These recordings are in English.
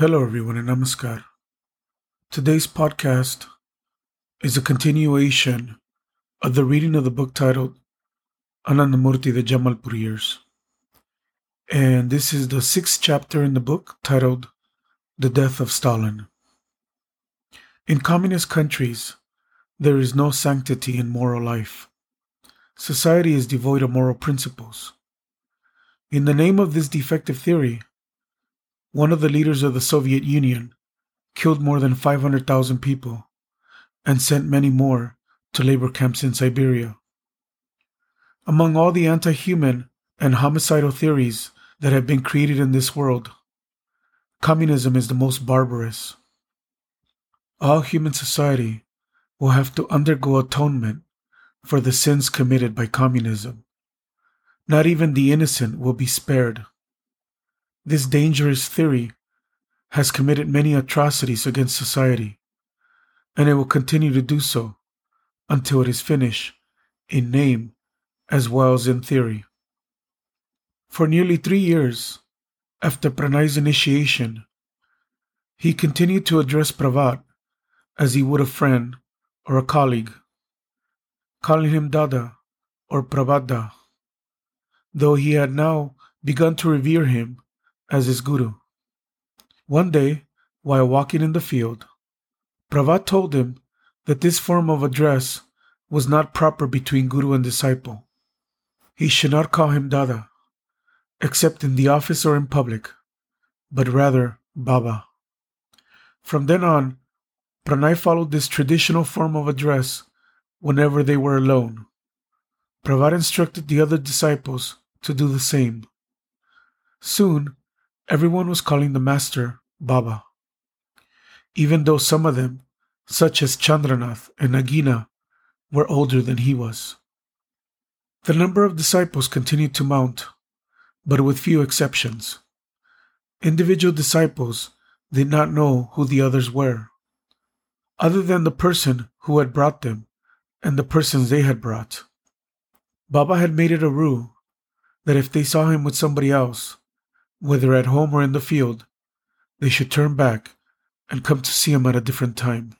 Hello, everyone, and namaskar. Today's podcast is a continuation of the reading of the book titled Anandamurti, the Jamalpur Years. And this is the sixth chapter in the book titled The Death of Stalin. In communist countries, there is no sanctity in moral life. Society is devoid of moral principles. In the name of this defective theory, one of the leaders of the Soviet Union, killed more than 500,000 people and sent many more to labor camps in Siberia. Among all the anti human and homicidal theories that have been created in this world, communism is the most barbarous. All human society will have to undergo atonement for the sins committed by communism. Not even the innocent will be spared. This dangerous theory has committed many atrocities against society, and it will continue to do so until it is finished in name as well as in theory. For nearly three years after Pranay's initiation, he continued to address Pravat as he would a friend or a colleague, calling him Dada or Pravada, though he had now begun to revere him as his guru. One day, while walking in the field, Pravat told him that this form of address was not proper between guru and disciple. He should not call him Dada, except in the office or in public, but rather Baba. From then on, Pranay followed this traditional form of address whenever they were alone. Pravat instructed the other disciples to do the same. Soon, Everyone was calling the master Baba, even though some of them, such as Chandranath and Nagina, were older than he was. The number of disciples continued to mount, but with few exceptions. Individual disciples did not know who the others were, other than the person who had brought them and the persons they had brought. Baba had made it a rule that if they saw him with somebody else, whether at home or in the field, they should turn back and come to see him at a different time.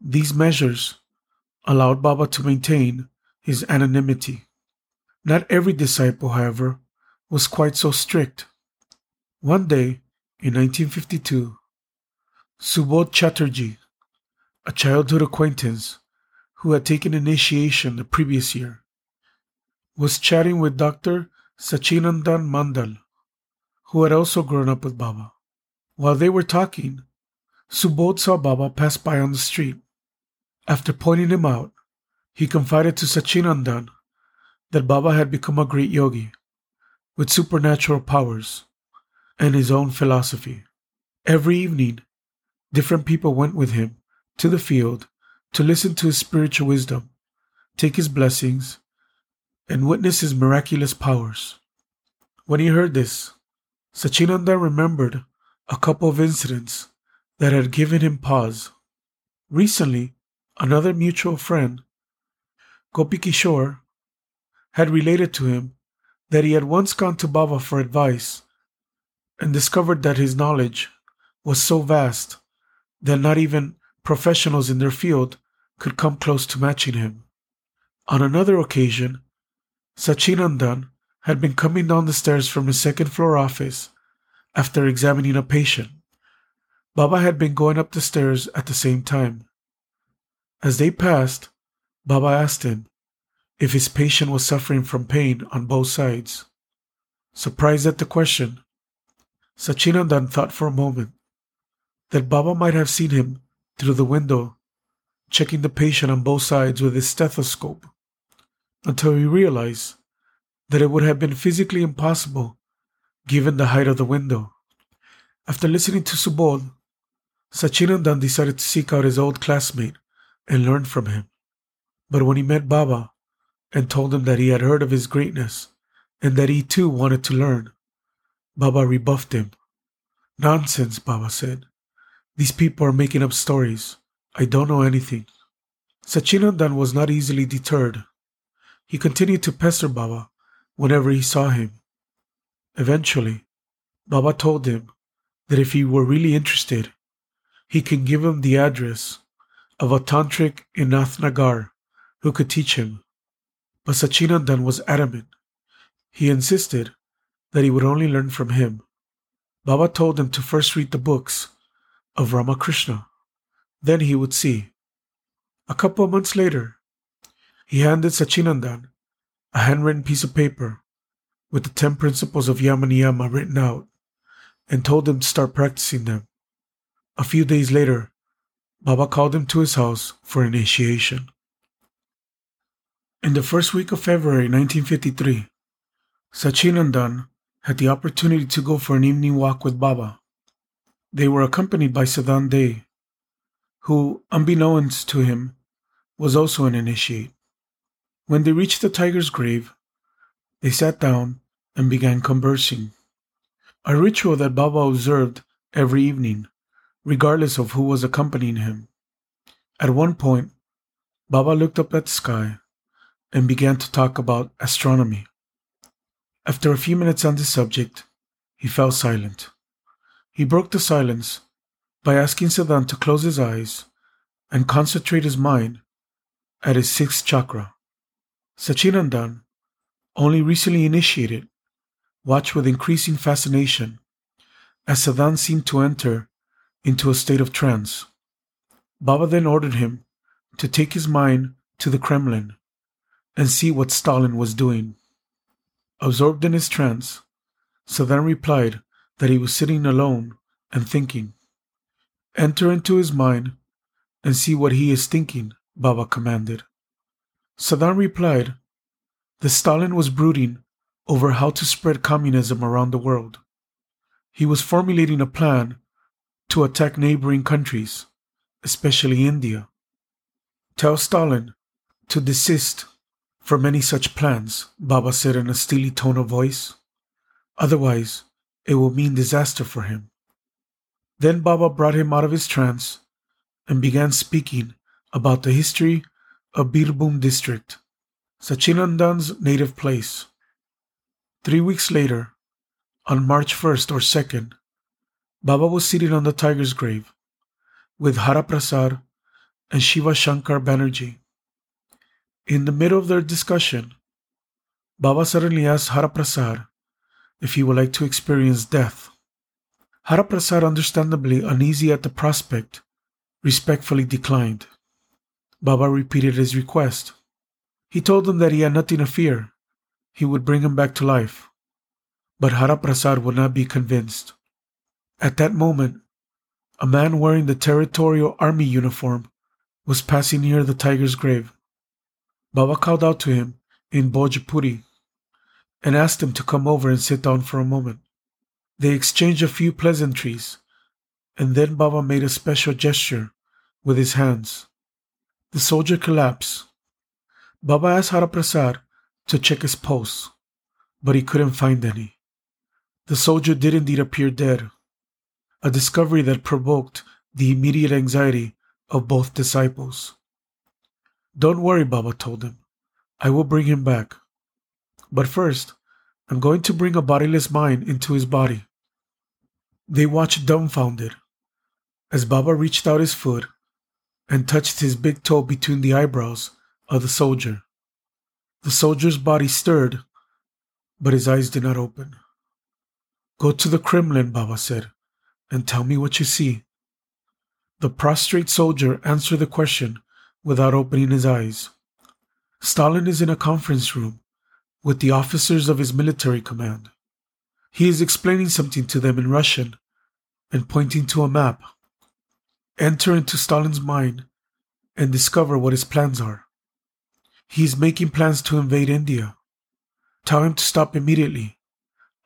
These measures allowed Baba to maintain his anonymity. Not every disciple, however, was quite so strict. One day, in 1952, Subodh Chatterjee, a childhood acquaintance who had taken initiation the previous year, was chatting with Dr. Sachinandan Mandal, who had also grown up with Baba. While they were talking, Subodh saw Baba pass by on the street. After pointing him out, he confided to Sachinandan that Baba had become a great yogi with supernatural powers and his own philosophy. Every evening, different people went with him to the field to listen to his spiritual wisdom, take his blessings, and witness his miraculous powers. When he heard this, Sachinandan remembered a couple of incidents that had given him pause. Recently, another mutual friend, Gopi Kishore, had related to him that he had once gone to Baba for advice and discovered that his knowledge was so vast that not even professionals in their field could come close to matching him. On another occasion, Sachinandan had been coming down the stairs from his second floor office after examining a patient. Baba had been going up the stairs at the same time. As they passed, Baba asked him if his patient was suffering from pain on both sides. Surprised at the question, Sachinandan thought for a moment that Baba might have seen him through the window, checking the patient on both sides with his stethoscope, until he realized that it would have been physically impossible given the height of the window. After listening to Subodh, Sachinandan decided to seek out his old classmate and learn from him. But when he met Baba and told him that he had heard of his greatness and that he too wanted to learn, Baba rebuffed him. Nonsense, Baba said. These people are making up stories. I don't know anything. Sachinandan was not easily deterred. He continued to pester Baba whenever he saw him. Eventually, Baba told him that if he were really interested, he could give him the address of a tantric in Nathnagar who could teach him. But Sachinandan was adamant. He insisted that he would only learn from him. Baba told him to first read the books of Ramakrishna. Then he would see. A couple of months later, he handed Sachinandan a handwritten piece of paper with the 10 principles of Yama Niyama written out and told him to start practicing them. A few days later, Baba called him to his house for initiation. In the first week of February 1953, Sachinandan had the opportunity to go for an evening walk with Baba. They were accompanied by Sadan Dey, who, unbeknownst to him, was also an initiate. When they reached the tiger's grave, they sat down and began conversing, a ritual that Baba observed every evening, regardless of who was accompanying him. At one point, Baba looked up at the sky and began to talk about astronomy. After a few minutes on the subject, he fell silent. He broke the silence by asking Sadan to close his eyes and concentrate his mind at his sixth chakra. Sachinandan, only recently initiated, watched with increasing fascination as Sadan seemed to enter into a state of trance. Baba then ordered him to take his mind to the Kremlin and see what Stalin was doing. Absorbed in his trance, Sadan replied that he was sitting alone and thinking. Enter into his mind and see what he is thinking, Baba commanded. Sadan replied that Stalin was brooding over how to spread communism around the world. He was formulating a plan to attack neighboring countries, especially India. Tell Stalin to desist from any such plans, Baba said in a steely tone of voice. Otherwise, it will mean disaster for him. Then Baba brought him out of his trance and began speaking about the history of Birbhum district, Sachinandan's native place. Three weeks later, on March 1st or 2nd, Baba was seated on the tiger's grave with Haraprasad and Shiva Shankar Banerjee. In the middle of their discussion, Baba suddenly asked Haraprasad if he would like to experience death. Haraprasad, understandably uneasy at the prospect, respectfully declined. Baba repeated his request. He told them that he had nothing to fear. He would bring him back to life. But Haraprasad would not be convinced. At that moment, a man wearing the territorial army uniform was passing near the tiger's grave. Baba called out to him in Bhojpuri and asked him to come over and sit down for a moment. They exchanged a few pleasantries, and then Baba made a special gesture with his hands. The soldier collapsed. Baba asked Haraprasad to check his pulse, but he couldn't find any. The soldier did indeed appear dead, a discovery that provoked the immediate anxiety of both disciples. Don't worry, Baba told him. I will bring him back. But first, I'm going to bring a bodiless mind into his body. They watched dumbfounded as Baba reached out his foot and touched his big toe between the eyebrows of the soldier. The soldier's body stirred, but his eyes did not open. Go to the Kremlin, Baba said, and tell me what you see. The prostrate soldier answered the question without opening his eyes. Stalin is in a conference room with the officers of his military command. He is explaining something to them in Russian and pointing to a map. Enter into Stalin's mind and discover what his plans are. He is making plans to invade India. Tell him to stop immediately,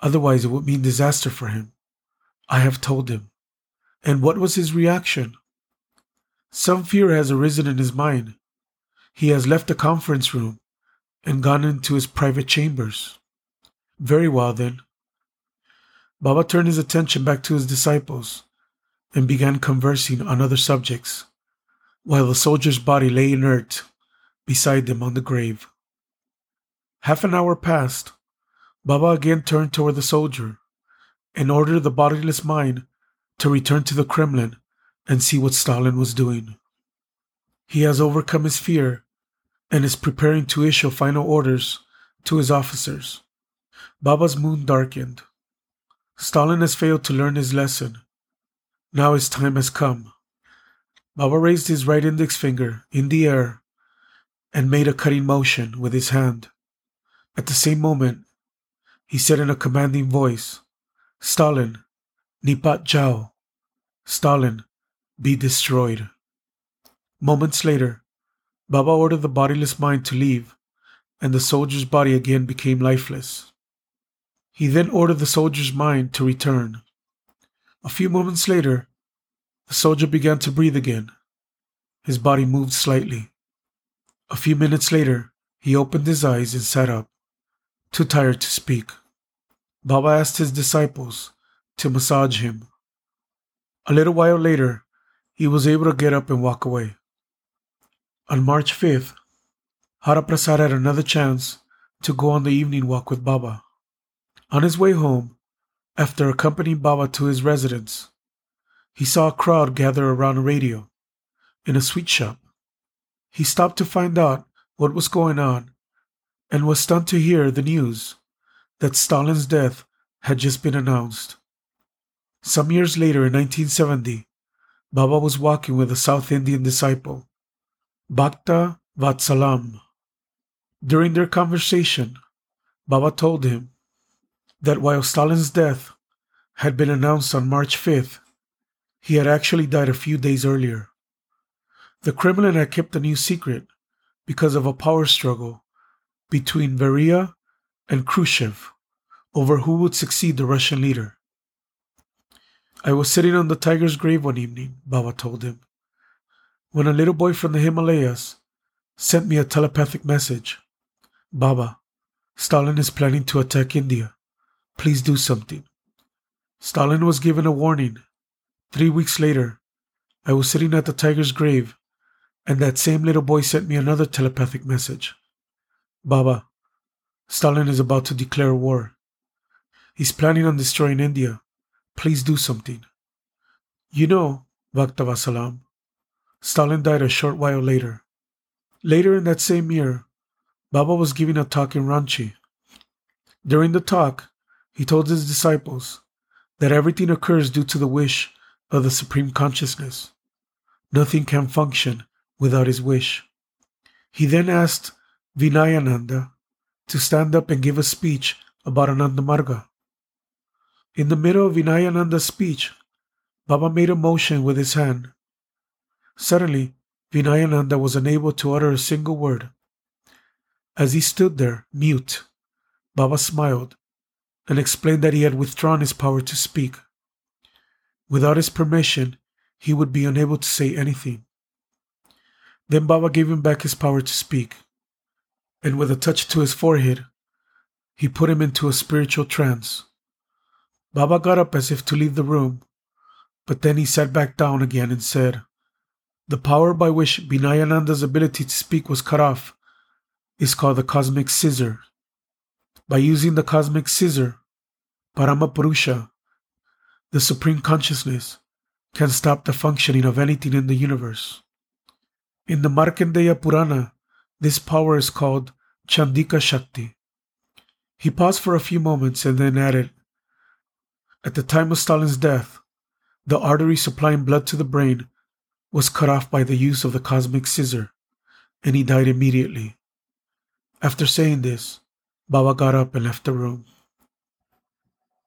otherwise, it would mean disaster for him. I have told him. And what was his reaction? Some fear has arisen in his mind. He has left the conference room and gone into his private chambers. Very well, then. Baba turned his attention back to his disciples and began conversing on other subjects, while the soldier's body lay inert beside them on the grave. Half an hour passed. Baba again turned toward the soldier and ordered the bodiless mind to return to the Kremlin and see what Stalin was doing. He has overcome his fear and is preparing to issue final orders to his officers. Baba's moon darkened. Stalin has failed to learn his lesson. Now his time has come. Baba raised his right index finger in the air and made a cutting motion with his hand. At the same moment, he said in a commanding voice, Stalin, Nipat Jao. Stalin, be destroyed. Moments later, Baba ordered the bodiless mind to leave, and the soldier's body again became lifeless. He then ordered the soldier's mind to return. A few moments later, the soldier began to breathe again. His body moved slightly. A few minutes later, he opened his eyes and sat up, too tired to speak. Baba asked his disciples to massage him. A little while later, he was able to get up and walk away. On March 5th, Haraprasad had another chance to go on the evening walk with Baba. On his way home, after accompanying Baba to his residence, he saw a crowd gather around a radio in a sweet shop. He stopped to find out what was going on and was stunned to hear the news that Stalin's death had just been announced. Some years later, in 1970, Baba was walking with a South Indian disciple, Bhakta Vatsalam. During their conversation, Baba told him that while Stalin's death had been announced on March 5th, he had actually died a few days earlier. The Kremlin had kept the news secret because of a power struggle between Beria and Khrushchev over who would succeed the Russian leader. I was sitting on the tiger's grave one evening, Baba told him, when a little boy from the Himalayas sent me a telepathic message. Baba, Stalin is planning to attack India. Please do something. Stalin was given a warning. Three weeks later, I was sitting at the tiger's grave and that same little boy sent me another telepathic message. Baba, Stalin is about to declare war. He's planning on destroying India. Please do something. You know, Bhaktavasalam, Stalin died a short while later. Later in that same year, Baba was giving a talk in Ranchi. During the talk, he told his disciples that everything occurs due to the wish of the Supreme Consciousness. Nothing can function without his wish. He then asked Vinayananda to stand up and give a speech about Anandamarga. In the middle of Vinayananda's speech, Baba made a motion with his hand. Suddenly, Vinayananda was unable to utter a single word. As he stood there, mute, Baba smiled and explained that he had withdrawn his power to speak. Without his permission, he would be unable to say anything. Then Baba gave him back his power to speak, and with a touch to his forehead, he put him into a spiritual trance. Baba got up as if to leave the room, but then he sat back down again and said, The power by which Vinayananda's ability to speak was cut off is called the cosmic scissor. By using the cosmic scissor, Paramapurusha, the Supreme Consciousness, can stop the functioning of anything in the universe. In the Markandeya Purana, this power is called Chandika Shakti. He paused for a few moments and then added, At the time of Stalin's death, the artery supplying blood to the brain was cut off by the use of the cosmic scissor, and he died immediately. After saying this, Baba got up and left the room.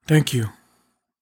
Thank you.